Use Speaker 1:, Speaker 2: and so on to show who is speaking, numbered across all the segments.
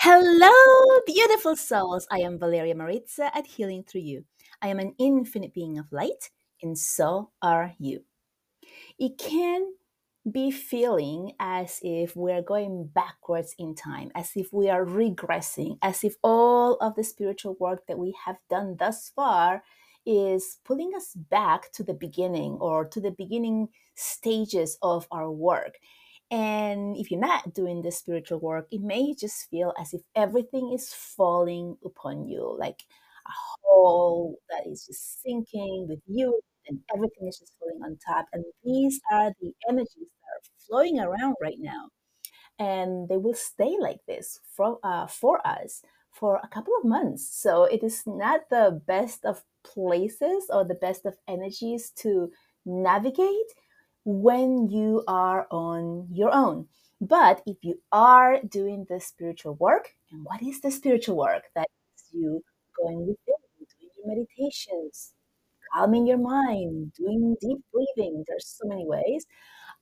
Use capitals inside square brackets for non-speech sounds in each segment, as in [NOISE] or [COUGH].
Speaker 1: Hello, beautiful souls. I am Valeria Maritza at Healing Through You. I am an infinite being of light, and so are you. It can be feeling as if we're going backwards in time, as if we are regressing, as if all of the spiritual work that we have done thus far is pulling us back to the beginning or to the beginning stages of our work. And if you're not doing the spiritual work, it may just feel as if everything is falling upon you, like a hole that is just sinking with you, and everything is just falling on top. And these are the energies that are flowing around right now. And they will stay like this for, uh, for us for a couple of months. So it is not the best of places or the best of energies to navigate when you are on your own. But if you are doing the spiritual work, and what is the spiritual work? That is you going within, doing your meditations, calming your mind, doing deep breathing. There's so many ways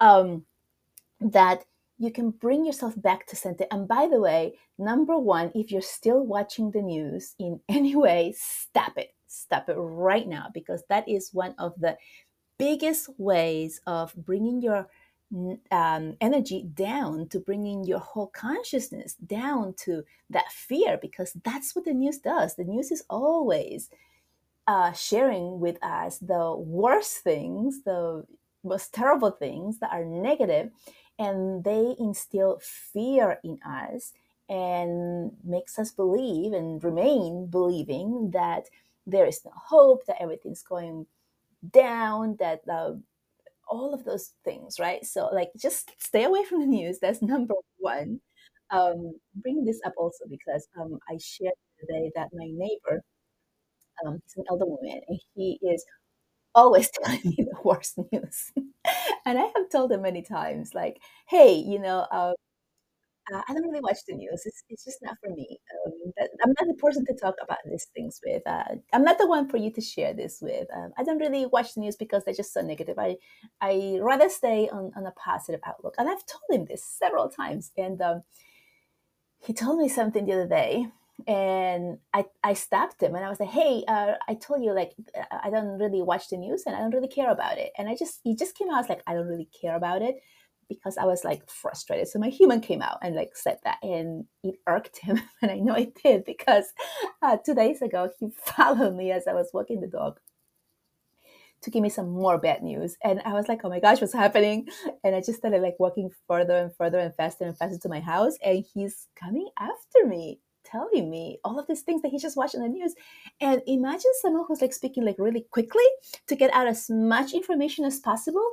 Speaker 1: um, that you can bring yourself back to center. And by the way, number one, if you're still watching the news in [LAUGHS] any way, stop it. Stop it right now because that is one of the biggest ways of bringing your um, energy down to bringing your whole consciousness down to that fear because that's what the news does. The news is always uh, sharing with us the worst things the most terrible things that are negative and they instill fear in us and makes us believe and remain believing that there is no hope that everything's going down that uh, all of those things right? So like just stay away from the news. That's [LAUGHS] number one. Um bring this up also because um i shared today that my neighbor um he's an elder woman and he is always [LAUGHS] telling me the worst [LAUGHS] news. And i have told him many times like hey you know uh, uh, I don't really watch the news. It's, it's just not for me. Um, that, I'm not the person to talk about these things with. Uh, I'm not the one for you to share this with. Um, I don't really watch the news because they're just so negative. I I rather stay on, on a positive outlook. And I've told him this several times. And um, he told me something the other day. And I, I stopped him and I was like, hey, uh, I told you, like, I don't really watch the news and I don't really care about it. And I just, he just came out, I was like, I don't really care about it because I was like frustrated. So my human came out and like said that, and it irked him, [LAUGHS] and I know it did because uh, two days ago he [LAUGHS] followed me as I was walking the dog to give me some more bad news, and I was like, "Oh my gosh, what's happening?" And I just started like walking further and further and faster and faster to my house, and he's coming after me telling me all of these things that he just watched on the news. And imagine someone who's like speaking like really quickly to get out as much information as possible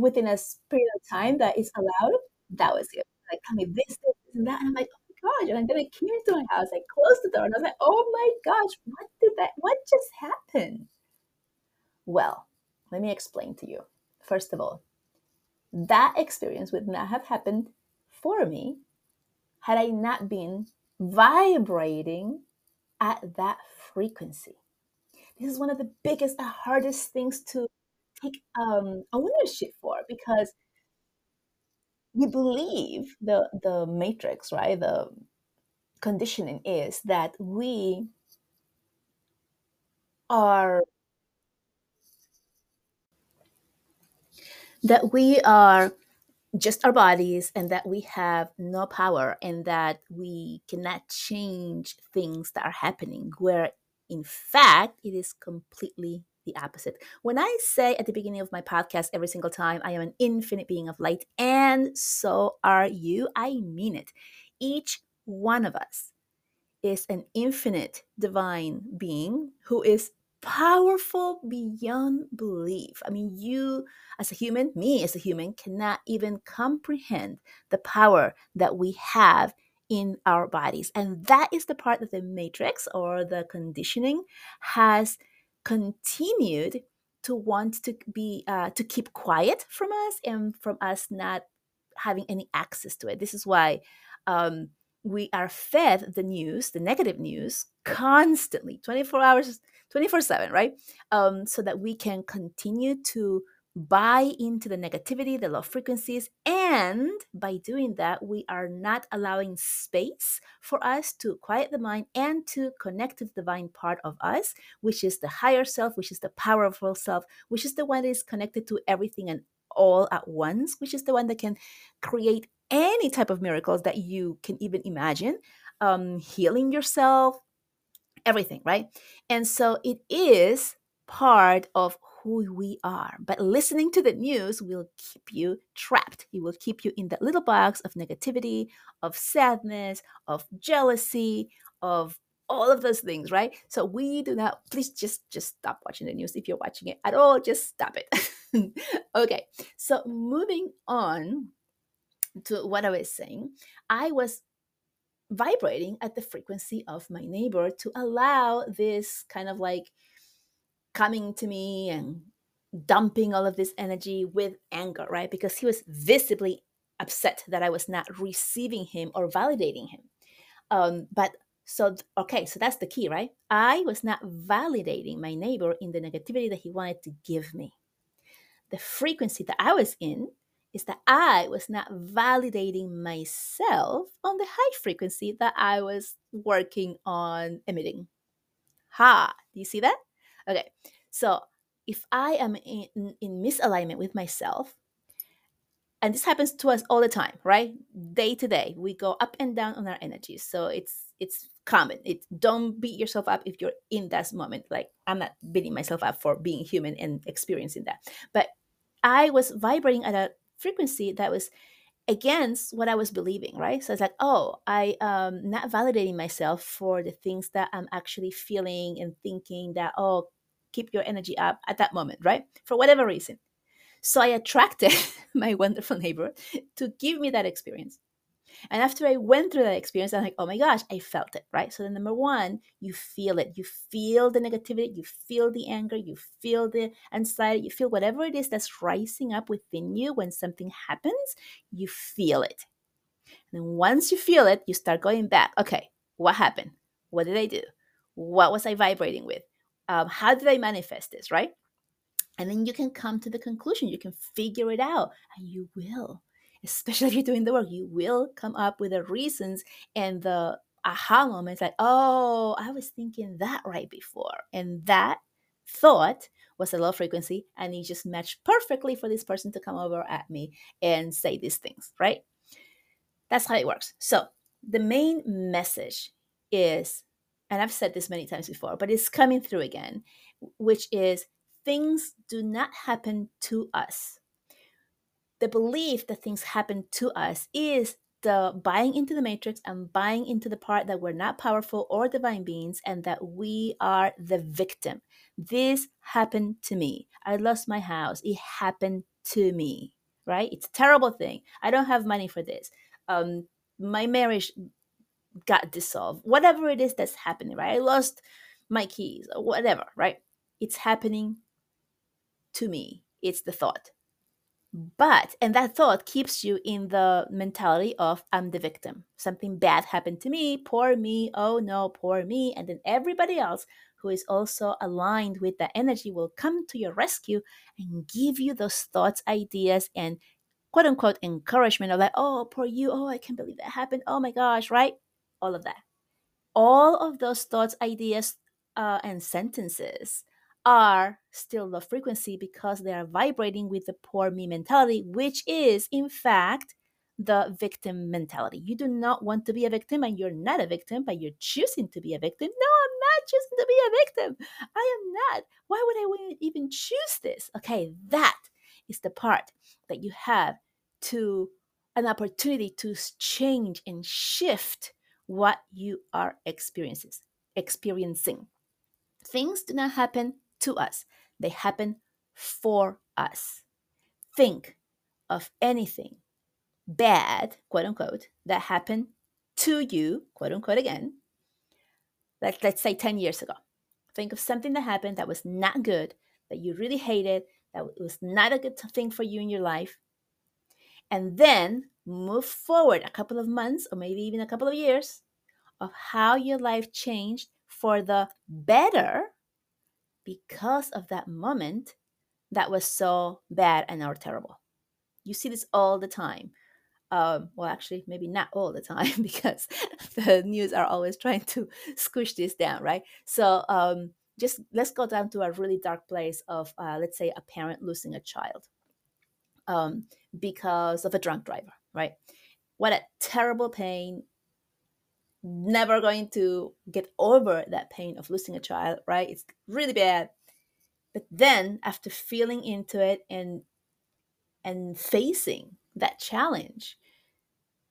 Speaker 1: within a period of time that is allowed, that was it. Like, tell me this, this, and that. And I'm like, oh my gosh. And then I came into my house, I closed the door, and I was like, oh my gosh, what did that, what just happened? Well, let me explain to you. First of all, that experience would not have happened for me had I not been vibrating at that frequency. This is one of the biggest, the hardest things to take um, ownership for because we believe the the matrix, right? The conditioning is that we are that we are just our bodies and that we have no power and that we cannot change things that are happening where in fact it is completely the opposite. When I say at the beginning of my podcast every single time, I am an infinite being of light, and so are you, I mean it. Each one of us is an infinite divine being who is powerful beyond belief. I mean, you as a human, me as a human, cannot even comprehend the power that we have in our bodies. And that is the part that the matrix or the conditioning has continued to want to be uh, to keep quiet from us and from us not having any access to it. This is why um, we are fed the news, the negative news, constantly, 24 hours, 24 7, right? Um, so that we can continue to buy into the negativity, the low frequencies. And by doing that, we are not allowing space for us to quiet the mind and to connect to the divine part of us, which is the higher self, which is the powerful self, which is the one that is connected to everything and all at once, which is the one that can create any type of miracles that you can even imagine, um, healing yourself, everything, right? And so it is part of who we are. But listening to the news will keep you trapped. It will keep you in that little box of negativity, of sadness, of jealousy, of all of those things, right? So we do not please just just stop watching the news if you're watching it at all, just stop it. [LAUGHS] okay. So moving on to what I was saying, I was vibrating at the frequency of my neighbor to allow this kind of like coming to me and dumping all of this energy with anger, right? Because he was visibly upset that I was not receiving him or validating him. Um, but so, okay, so that's the key, right? I was not validating my neighbor in the negativity that he wanted to give me. The frequency that I was in is that I was not validating myself on the high frequency that I was working on emitting. Ha, do you see that? Okay, so if I am in, in misalignment with myself, and this happens to us all the time, right? Day to day, we go up and down on our energies. So it's it's common. It don't beat yourself up if you're in that moment. Like I'm not beating myself up for being human and experiencing that. But I was vibrating at a frequency that was against what I was believing, right? So it's like, oh, I am not validating myself for the things that I'm actually feeling and thinking that, oh, keep your energy up at that moment, right? For whatever reason. So I attracted [LAUGHS] my wonderful neighbor to give me that experience. And after I went through that experience, I'm like, oh my gosh, I felt it, right? So, the number one, you feel it. You feel the negativity, you feel the anger, you feel the anxiety, you feel whatever it is that's rising up within you when something happens, you feel it. And then once you feel it, you start going back. Okay, what happened? What did I do? What was I vibrating with? Um, how do they manifest this, right? And then you can come to the conclusion. You can figure it out, and you will especially [LAUGHS] if you're doing the work, you will come up with the reasons and the aha moments like, oh, I was thinking that right before. And that thought was a low frequency and it just matched perfectly for this person to come over at me and say these things, right? That's how it works. So the main message is, and I've said this many times before, but it's coming through again, which is things do not happen to us the belief that things happen to us is the buying into the matrix and buying into the part that we're not powerful or divine beings and that we are the victim. This happened to me. I lost my house. It happened to me, right? It's a terrible thing. I don't have money for this. Um, my marriage got dissolved. Whatever it is that's happening, right? I lost my keys or whatever, right? It's happening to me. It's the thought. But, and that thought keeps you in the mentality of, I'm the victim. Something bad happened to me, poor me, oh no, poor me. And then everybody else who is also aligned with that energy will come to your rescue and give you those thoughts, ideas, and quote unquote encouragement of like, oh, poor you, oh, I can't believe that happened, oh my gosh, right? All of that. All of those thoughts, ideas, uh, and sentences are still low frequency because they are vibrating with the poor me mentality, which is, in fact, the victim mentality. You do not want to be a victim and you're not a victim, but you're choosing to be a victim. No, I'm not choosing to be a victim. I am not. Why would I even choose this? Okay, that is the part that you have to an opportunity to change and shift what you are experiencing. Experiencing. Things do not happen to us, they happen for us. Think of anything bad, quote unquote, that happened to you, quote unquote, again, like let's say 10 years ago. Think of something that happened that was not good, that you really hated, that was not a good thing for you in your life. And then move forward a couple of months or maybe even a couple of years of how your life changed for the better because of that moment that was so bad and or terrible. You see this all the time. Um, well, actually, maybe not all the time [LAUGHS] because [LAUGHS] the news are always trying to [LAUGHS] squish this down, right? So um, just let's go down to a really dark place of, uh, let's say, a parent losing a child um, because of a drunk driver, right? What a terrible pain. Never going to get over that pain of losing a child, right? It's really bad. But then, after feeling into it and and facing that challenge,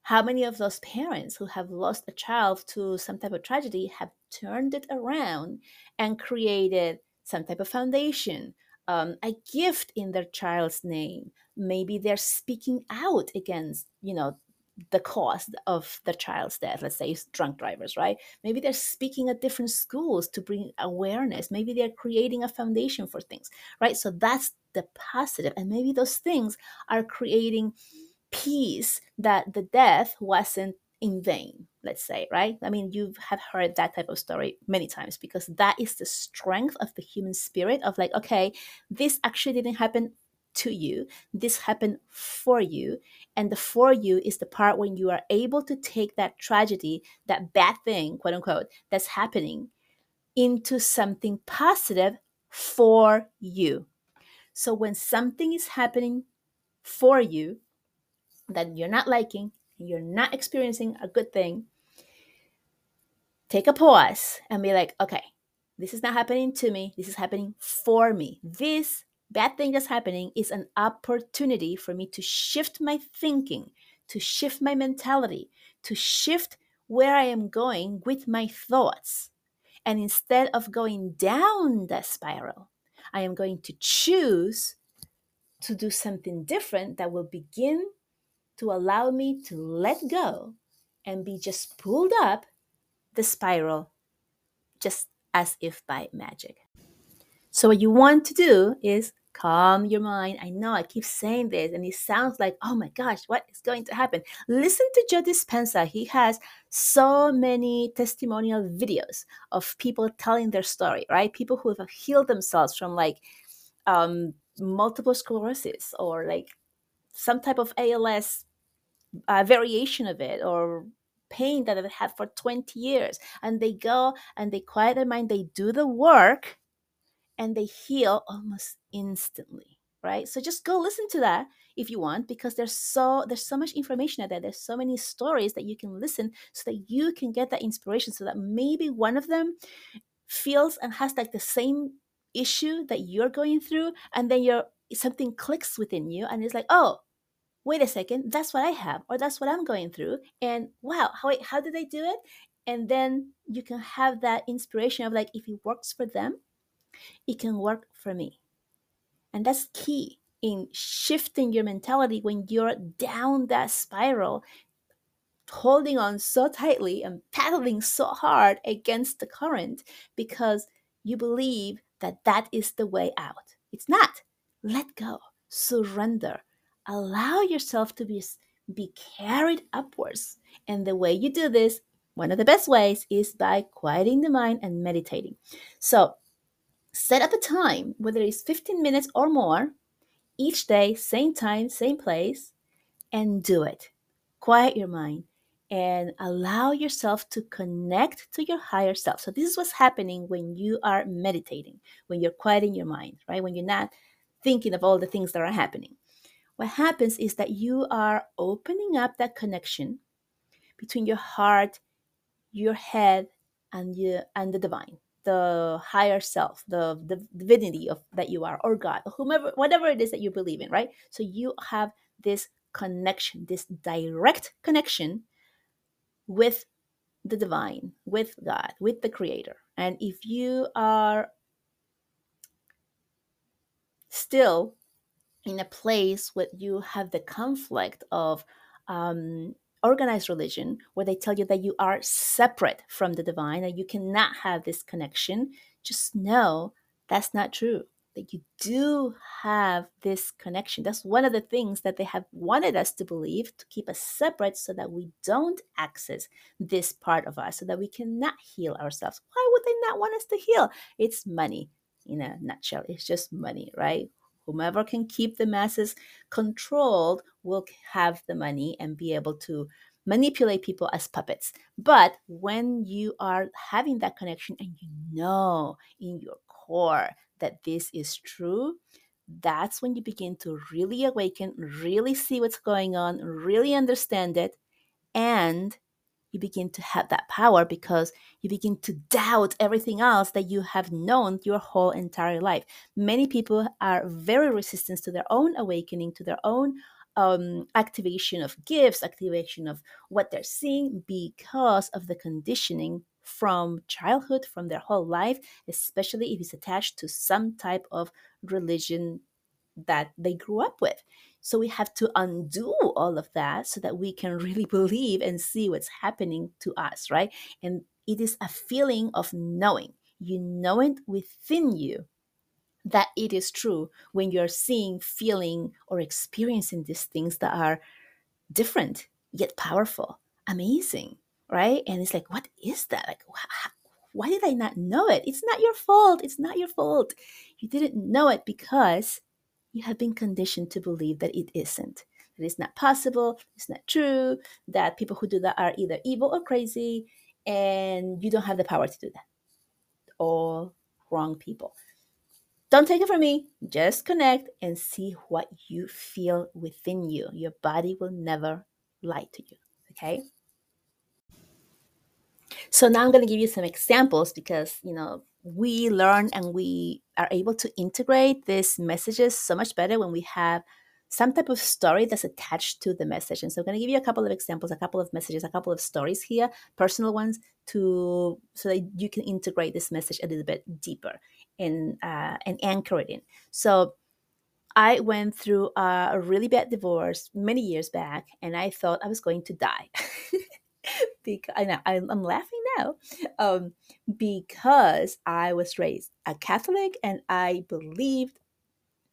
Speaker 1: how many of those parents who have lost a child to some type of tragedy have turned it around and created some type of foundation, um, a gift in their child's name? Maybe they're speaking out against, you know, the cause of the child's death let's say drunk drivers right? Maybe they're speaking at different schools to bring awareness. Maybe they're creating a foundation for things right? So that's the positive. And maybe those things are creating peace that the death wasn't in vain let's say right? I mean you have heard that type of story many times because that is the strength of the human spirit of like okay this actually didn't happen to you. This happened for you. And the for you is the part when you are able to take that tragedy that bad thing quote unquote that's happening into something positive for you. So when something is happening for you that you're not liking you're not experiencing a good thing, take a pause and be like, okay, this is not happening to me. This is happening for me. This bad thing that's happening is an opportunity for me to shift my thinking, to shift my mentality, to shift where I am going with my thoughts. And instead of going down that spiral, I am going to choose to do something different that will begin to allow me to let go and be just pulled up the spiral just as if by magic. So, what you want to do is calm your mind. I know I keep saying this and it sounds like, oh my gosh, what is going to happen? Listen to Joe Dispenza. He has so many testimonial videos of people telling their story, right? People who have healed themselves from like um, multiple sclerosis or like some type of ALS uh, variation of it or pain that they've had for 20 years. And they go and they quiet their mind, they do the work, and they heal almost instantly. Right. So just go listen to that if you want, because there's so there's so much information out there. There's so many stories that you can listen so that you can get that inspiration so that maybe one of them feels and has like the same issue that you're going through and then you're something clicks within you and it's like oh wait a second, that's what I have, or that's what I'm going through. And wow, how, how did they do it? And then you can have that inspiration of like, if it works for them, it can work for me. And that's key in shifting your mentality when you're down that spiral, holding on so tightly and paddling so hard against the current because you believe that that is the way out. It's not. Let go, surrender, allow yourself to be, be carried upwards. And the way you do this, one of the best ways, is by quieting the mind and meditating. So set up a time, whether it's 15 minutes or more, each day, same time, same place, and do it. Quiet your mind and allow yourself to connect to your higher self. So, this is what's happening when you are meditating, when you're quieting your mind, right? When you're not thinking of all the things that are happening what happens is that you are opening up that connection between your heart, your head, and you and the divine, the higher self, the, the divinity of that you are, or God, whomever, whatever it is that you believe in, right? So you have this connection, this direct connection with the divine, with God, with the creator. And if you are still in a place where you have the conflict of um, organized religion, where they tell you that you are separate from the divine that you cannot have this connection, just know that's not true. That you do have this connection. That's one of the things that they have wanted us to believe to keep us separate so that we don't access this part of us, so that we cannot heal ourselves. Why would they not want us to heal? It's money in a nutshell. It's just money, right? Whomever can keep the masses controlled will have the money and be able to manipulate people as puppets. But when you are having that connection and you know in your core that this is true, that's when you begin to really awaken, really see what's going on, really understand it, and you begin to have that power because you begin to doubt everything else that you have known your whole entire life. Many people are very resistant to their own awakening, to their own um, activation of gifts, activation of what they're seeing because of the conditioning from childhood, from their whole life, especially if it's attached to some type of religion that they grew up with. So we have to undo all of that so that we can really believe and see what's happening to us, right? And it is a feeling of knowing. You know it within you that it is true when you're seeing, feeling, or experiencing these things that are different yet powerful, amazing, right? And it's like, what is that? Like, why did I not know it? It's not your fault. It's not your fault. You didn't know it because you have been conditioned to believe that it isn't, that it's not possible, it's not true, that people who do that are either evil or crazy, and you don't have the power to do that. All wrong people. Don't take it from me. Just connect and see what you feel within you. Your body will never lie to you. Okay? So now I'm going to give you some examples because, you know, we learn and we are able to integrate these messages so much better when we have some type of story that's attached to the message. And so I'm going to give you a couple of examples, a couple of messages, a couple of stories here, personal ones, to so that you can integrate this message a little bit deeper and uh, and anchor it in. So I went through a really bad divorce many years back, and I thought I was going to die. [LAUGHS] because I know I'm laughing um, because I was raised a Catholic and I believed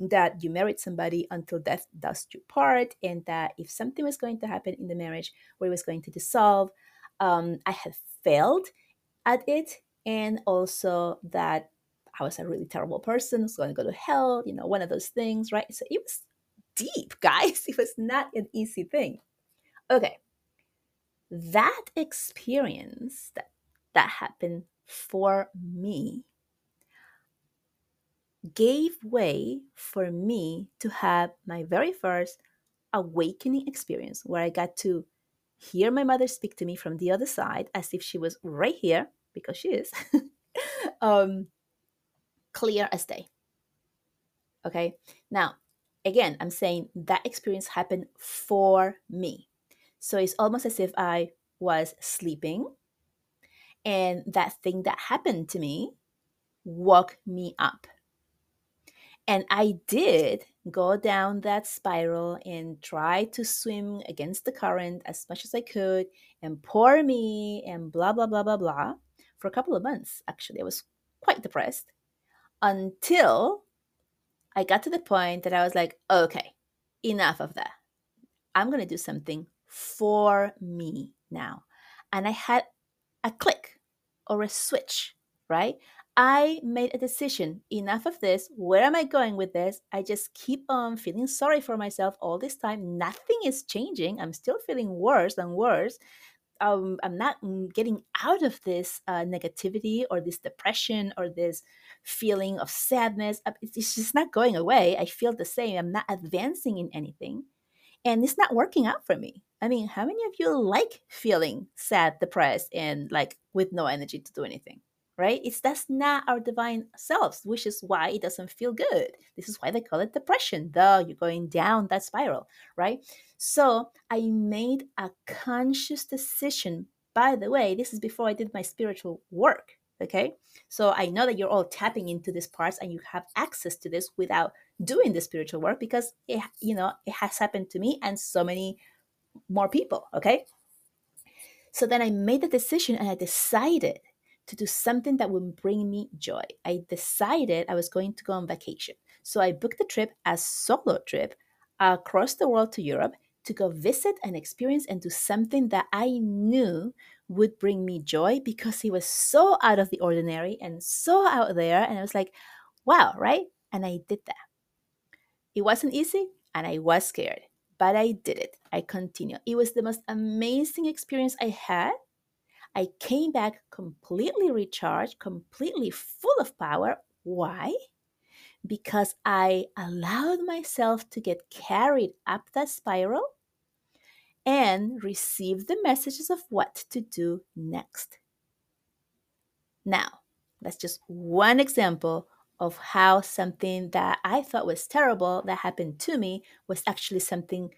Speaker 1: that you married somebody until death does you part, and that if something was going to happen in the marriage where it was going to dissolve, um, I had failed at it, and also that I was a really terrible person, was going to go to hell, you know, one of those things, right? So it was deep, [LAUGHS] guys. It was not an easy thing. Okay, that experience that that happened for me. Gave way for me to have my very first awakening experience where I got to hear my mother speak to me from the other side as if she was right here because she is [LAUGHS] um, clear as day. Okay? Now again i'm saying that experience happened for me. So it's almost as if I was sleeping and that thing that happened to me woke me up. And I did go down that spiral and try to swim against the current as much as I could and poor me and blah, blah, blah, blah, blah for a couple of months. Actually, I was quite depressed until I got to the point that I was like, okay, enough of that. I'm going to do something for me now. And I had a click or a switch, right? I made a decision. Enough of this. Where am I going with this? I just keep on feeling sorry for myself all this time. Nothing is changing. I'm still feeling worse and worse. Um, I'm not getting out of this uh, negativity or this depression or this feeling of sadness. It's just not going away. I feel the same. I'm not advancing in anything. And it's not working out for me. I mean, how many of you like feeling sad, depressed, and like with no energy to do anything? Right? It's that's not our divine selves, which is why it doesn't feel good. This is why they call it depression, though you're going down that spiral, right? So I made a conscious decision. By the way, this is before I did my spiritual work. Okay. So I know that you're all tapping into these parts and you have access to this without doing the spiritual work because it, you know, it has happened to me and so many more people. Okay. So then I made the decision and I decided to do something that would bring me joy. I decided I was going to go on vacation. So I booked the trip as solo trip across the world to Europe to go visit and experience and do something that I knew would bring me joy because it was so out of the ordinary and so out there. And I was like, wow, right? And I did that. It wasn't easy and I was scared, but I did it. I continued. It was the most amazing experience I had. I came back completely recharged, completely full of power. Why? Because I allowed myself to get carried up that spiral and receive the messages of what to do next. Now, that's just one example of how something that I thought was terrible that happened to me was actually something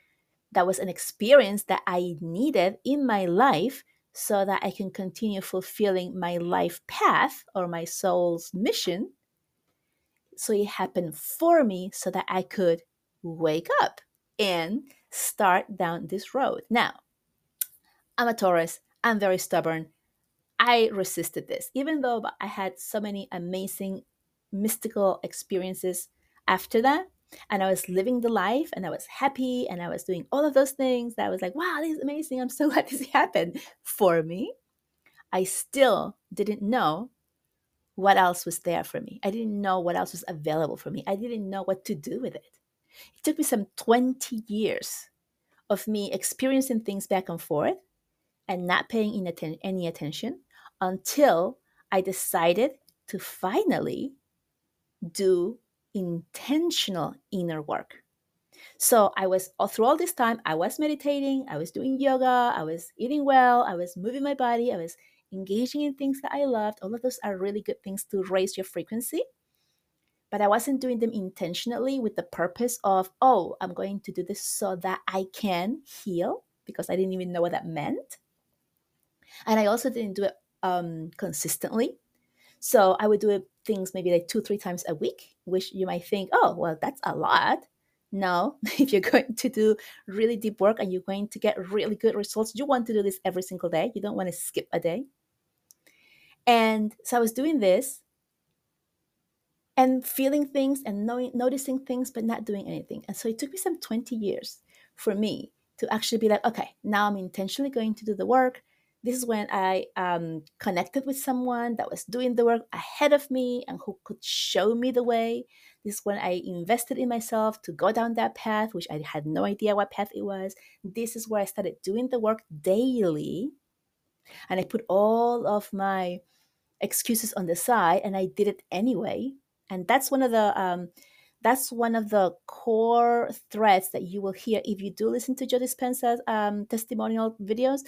Speaker 1: that was an experience that I needed in my life so that I can continue fulfilling my life path or my soul's mission. So it happened for me so that I could wake up and start down this road. Now, I'm a Taurus, I'm very stubborn. I resisted this, even though I had so many amazing mystical experiences after that. And I was living the life and I was happy and I was doing all of those things that I was like, wow, this is amazing. I'm so [LAUGHS] glad this happened for me. I still didn't know what else was there for me. I didn't know what else was available for me. I didn't know what to do with it. It took me some 20 years of me experiencing things back and forth and not paying any attention until I decided to finally do intentional inner work. So I was all through all this time, I was meditating, I was doing yoga, I was eating well, I was moving my body, I was engaging in things that I loved. All of those are really good things to raise your frequency. But I wasn't doing them intentionally with the purpose of, oh, I'm going to do this so that I can heal, because I didn't even know what that meant. And I also didn't do it um, consistently. So I would do things maybe like two, three times a week, which you might think, oh, well, that's a lot. No, [LAUGHS] if you're going to do really deep work and you're going to get really good results, you want to do this every single day. You don't want to skip a day. And so I was doing this and feeling things and knowing, noticing things, but not doing anything. And so it took me some 20 years for me to actually be like, okay, now I'm intentionally going to do the work this is when I um, connected with someone that was doing the work ahead of me and who could show me the way. This is when I invested in myself to go down that path, which I had no idea what path it was. This is where I started doing the work daily. And I put all of my excuses on the side and I did it anyway. And that's one of the um, that's one of the core threads that you will hear if you do listen to Joe Dispenza's um, testimonial videos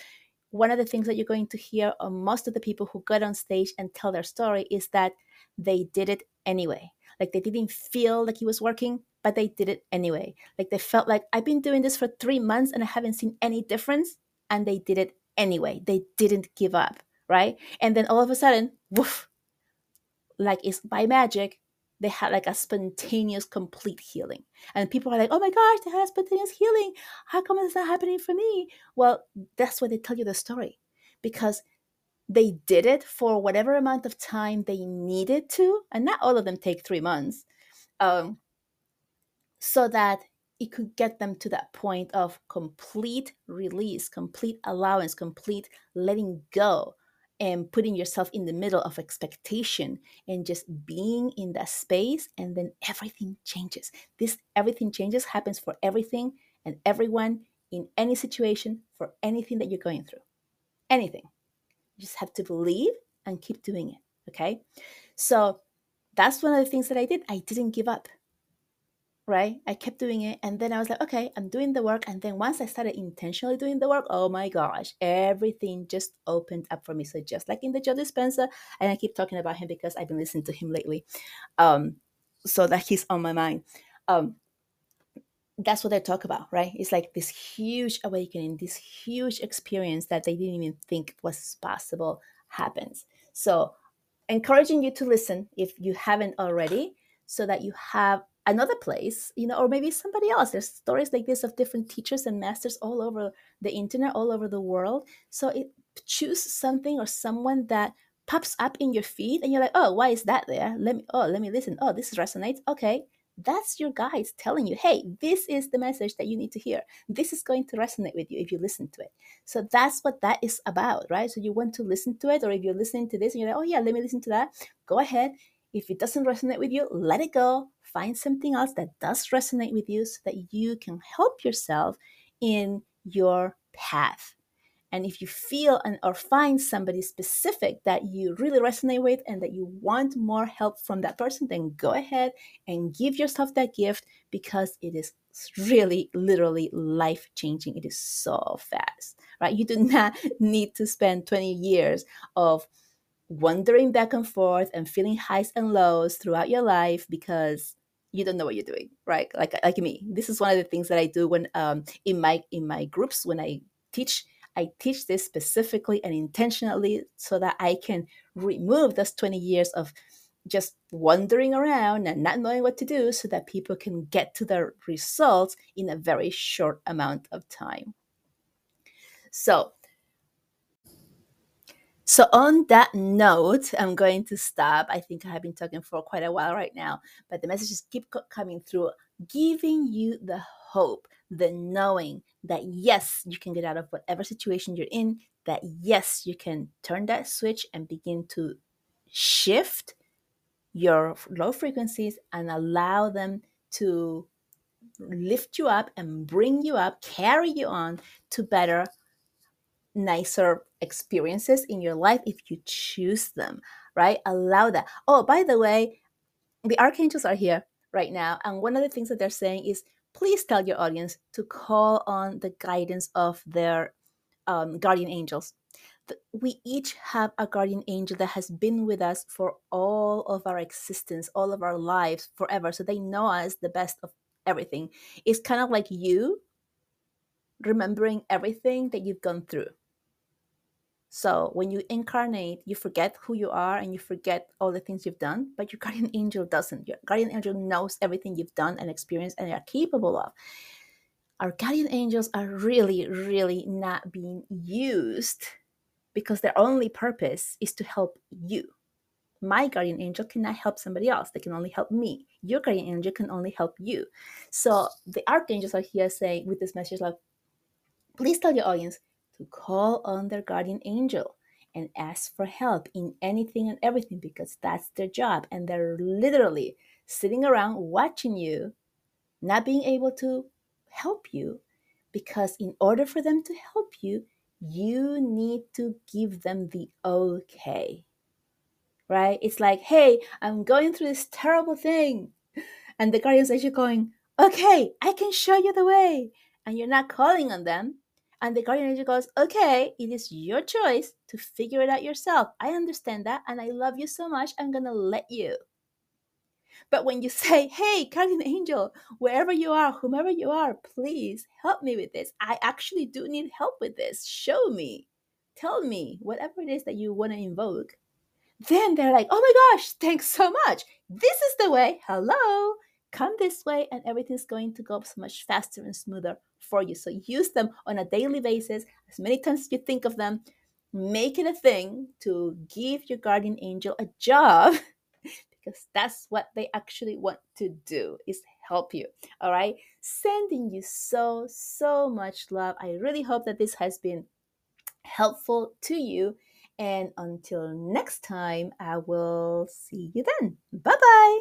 Speaker 1: one of the things that you're going to hear on most of the people who got on stage and tell their story is that they did it anyway. Like they didn't feel like it was working, but they did it anyway. Like they felt like I've been doing this for three months and I haven't seen any difference, and they did it anyway. They didn't give up, right? And then all of a sudden, woof, like it's by magic, they had like a spontaneous complete healing. And people are like oh my gosh they had a spontaneous healing. How come it's not happening for me? Well that's why they tell you the story because they did it for whatever amount of time they needed to and not all of them take three months um, so that it could get them to that point of complete release complete allowance complete letting go and putting yourself in the middle of expectation and just being in that space and then everything changes. This everything changes happens for everything and everyone in any situation for anything that you're going through. Anything. You just have to believe and keep doing it okay? So that's one of the things that i did. I didn't give up right? I kept doing it. And then I was like, okay, I'm doing the work. And then once I started intentionally doing the work, oh my gosh, everything just opened up for me. So just like in the Joe Dispenza, and I keep talking about him because I've been listening to him lately. Um, so that he's on my mind. Um, that's what they talk about, right? It's like this huge awakening, this huge experience that they didn't even think was possible happens. So, encouraging you to listen if you haven't already, so that you have another place, you know, or maybe somebody else. There's stories like this of different teachers and masters all over the internet, all over the world. So it choose something or someone that pops up in your feed and you're like, oh, why is that there? Let me oh, let me listen. Oh, this resonates. Okay. That's your guides telling you, hey, this is the message that you need to hear. This is going to resonate with you if you listen to it. So that's what that is about, right? So you want to listen to it, or if you're listening to this and you're like, oh yeah, let me listen to that, go ahead If it doesn't resonate with you, let it go. Find something else that does resonate with you so that you can help yourself in your path. And if you feel and or find somebody specific that you really resonate with and that you want more help from that person, then go ahead and give yourself that gift because it is really literally life changing. It is so fast, right? You do [LAUGHS] not need to spend 20 years of wandering back and forth and feeling highs and lows throughout your life because you don't know what you're doing right? Like like me this is one of the things that i do when um in my in my groups when i teach i teach this specifically and intentionally so that i can remove those 20 years of just wandering around and not knowing what to do so that people can get to their results in a very short amount of time. So so, on that note, I'm going to stop. I think I have been talking for quite a while right now, but the messages keep coming through, giving you the hope, the knowing that yes, you can get out of whatever situation you're in, that yes, you can turn that switch and begin to shift your low frequencies and allow them to lift you up and bring you up, carry you on to better nicer experiences in your life if you choose them, right? Allow that. Oh, by the way, the archangels are here right now. And one of the things that they're saying is please tell your audience to call on the guidance of their um, guardian angels. We each have a guardian angel that has been with us for all of our existence, all of our lives, forever. So they know us the best of everything. It's kind of like you remembering everything that you've gone through so when you incarnate, you forget who you are and you forget all the things you've done, but your guardian [LAUGHS] angel doesn't. Your guardian angel knows everything you've done and experienced and are capable of. Our guardian angels are really, really not being used because their only purpose is to help you. My guardian angel cannot help somebody else. They can only help me. Your guardian angel can only help you. So the archangels are here saying with this message like, please tell your audience, call on their guardian angel and ask for help in anything and everything because that's their job. And they're literally sitting around watching you, not being able to help you because in order for them to help you, you need to give them the okay. Right? It's like, hey, I'm going through this terrible thing. And the guardian's actually going, okay, I can show you the way. And you're not calling on them. And the guardian angel goes, Okay, it is your choice to figure it out yourself. I understand that. And I love you so much. I'm to let you. But when you [LAUGHS] say, Hey, guardian angel, wherever you are, whomever you are, please help me with this. I actually do need help with this. Show me. Tell me whatever it is that you want to invoke. Then they're like, Oh my gosh, thanks so much. This is the way. Hello come this way and everything's going to go so much faster and smoother for you. So use them on a daily basis, as many times as you think of them. Make it a thing to give your guardian angel a job [LAUGHS] because that's what they actually want to do is help you. All right. Sending you so, so much love. I really hope that this has been helpful to you. And until next time, I will see you then. Bye bye.